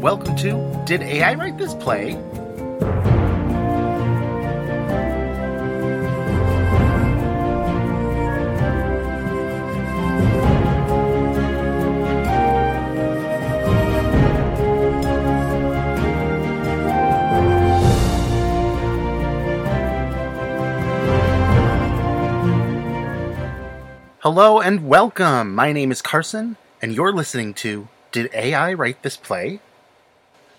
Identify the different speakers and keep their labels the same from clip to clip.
Speaker 1: Welcome to Did AI Write This Play? Hello and welcome. My name is Carson, and you're listening to Did AI Write This Play?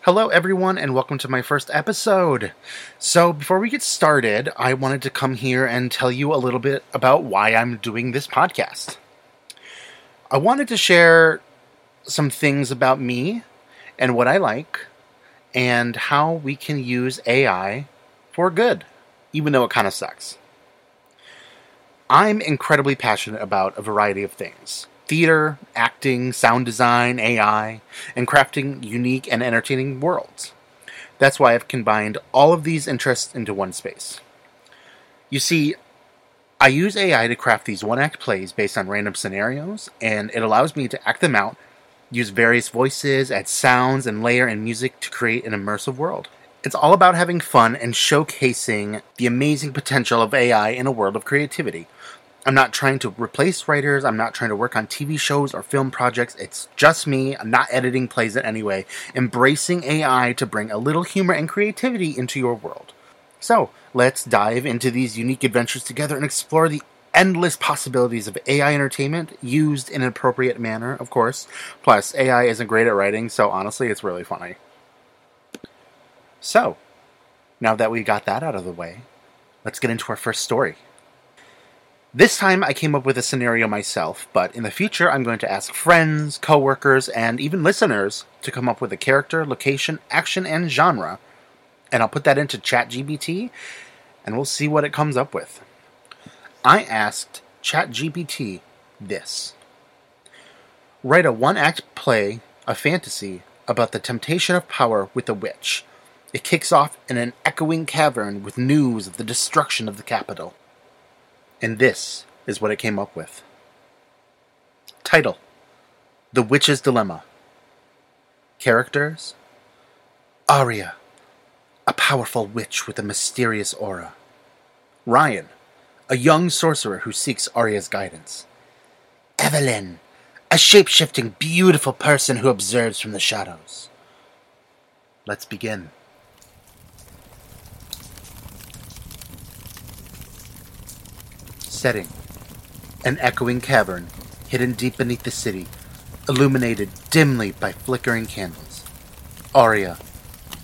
Speaker 1: Hello, everyone, and welcome to my first episode. So, before we get started, I wanted to come here and tell you a little bit about why I'm doing this podcast. I wanted to share some things about me and what I like, and how we can use AI for good, even though it kind of sucks. I'm incredibly passionate about a variety of things theater, acting, sound design, AI, and crafting unique and entertaining worlds. That's why I've combined all of these interests into one space. You see, I use AI to craft these one act plays based on random scenarios, and it allows me to act them out, use various voices, add sounds, and layer in music to create an immersive world. It's all about having fun and showcasing the amazing potential of AI in a world of creativity. I'm not trying to replace writers. I'm not trying to work on TV shows or film projects. It's just me. I'm not editing plays in any way. Embracing AI to bring a little humor and creativity into your world. So, let's dive into these unique adventures together and explore the endless possibilities of AI entertainment used in an appropriate manner, of course. Plus, AI isn't great at writing, so honestly, it's really funny. So, now that we got that out of the way, let's get into our first story. This time I came up with a scenario myself, but in the future I'm going to ask friends, coworkers, and even listeners to come up with a character, location, action, and genre. And I'll put that into ChatGPT and we'll see what it comes up with. I asked ChatGPT this Write a one act play, a fantasy, about the temptation of power with a witch. It kicks off in an echoing cavern with news of the destruction of the capital. And this is what it came up with. Title The Witch's Dilemma. Characters Arya, a powerful witch with a mysterious aura. Ryan, a young sorcerer who seeks Arya's guidance. Evelyn, a shape shifting, beautiful person who observes from the shadows. Let's begin. Setting An echoing cavern, hidden deep beneath the city, illuminated dimly by flickering candles. Arya,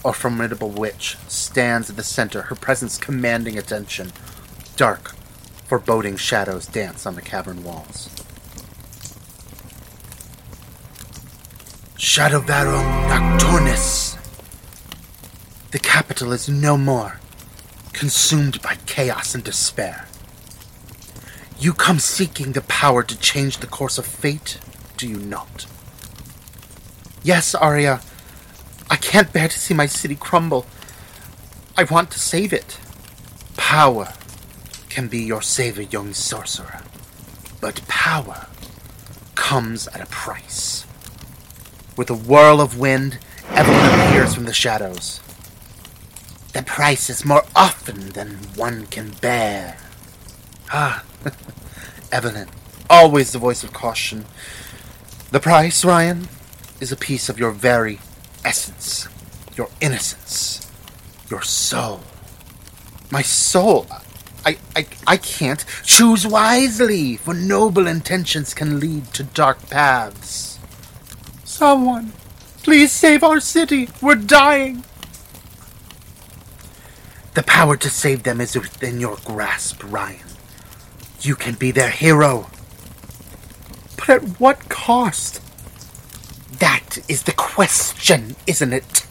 Speaker 1: a formidable witch, stands at the center, her presence commanding attention. Dark, foreboding shadows dance on the cavern walls. Shadowvarum Nocturnus! The capital is no more, consumed by chaos and despair. You come seeking the power to change the course of fate, do you not? Yes, Arya. I can't bear to see my city crumble. I want to save it. Power can be your savior, young sorcerer. But power comes at a price. With a whirl of wind, Evelyn appears from the shadows. The price is more often than one can bear. Ah, Evelyn, always the voice of caution. The price, Ryan, is a piece of your very essence, your innocence, your soul. My soul? I, I, I can't. Choose wisely, for noble intentions can lead to dark paths. Someone, please save our city. We're dying. The power to save them is within your grasp, Ryan. You can be their hero. But at what cost? That is the question, isn't it?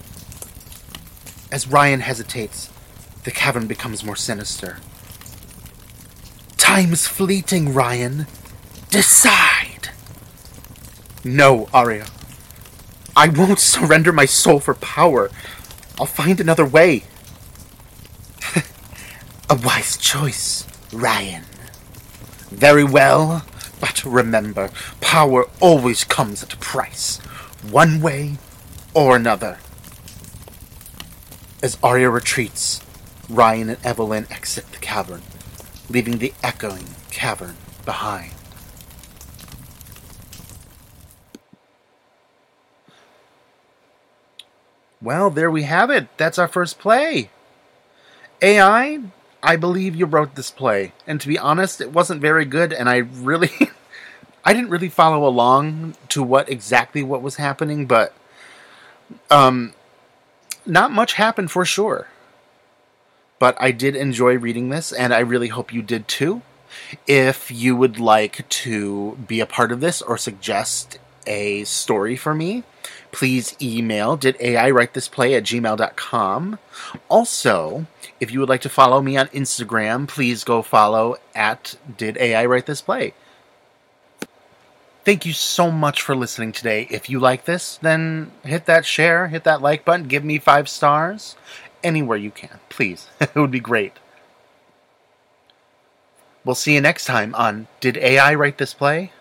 Speaker 1: As Ryan hesitates, the cavern becomes more sinister. Time's fleeting, Ryan. Decide. No, Arya. I won't surrender my soul for power. I'll find another way. A wise choice, Ryan. Very well, but remember, power always comes at a price. One way or another. As Arya retreats, Ryan and Evelyn exit the cavern, leaving the echoing cavern behind. Well, there we have it. That's our first play. AI, I believe you wrote this play. And to be honest, it wasn't very good, and I really. I didn't really follow along to what exactly what was happening, but um, not much happened for sure. But I did enjoy reading this, and I really hope you did too. If you would like to be a part of this or suggest a story for me, please email did AI write this play at gmail.com. Also, if you would like to follow me on Instagram, please go follow at did AI write this play. Thank you so much for listening today. If you like this, then hit that share, hit that like button, give me five stars anywhere you can. Please. it would be great. We'll see you next time on Did AI Write This Play?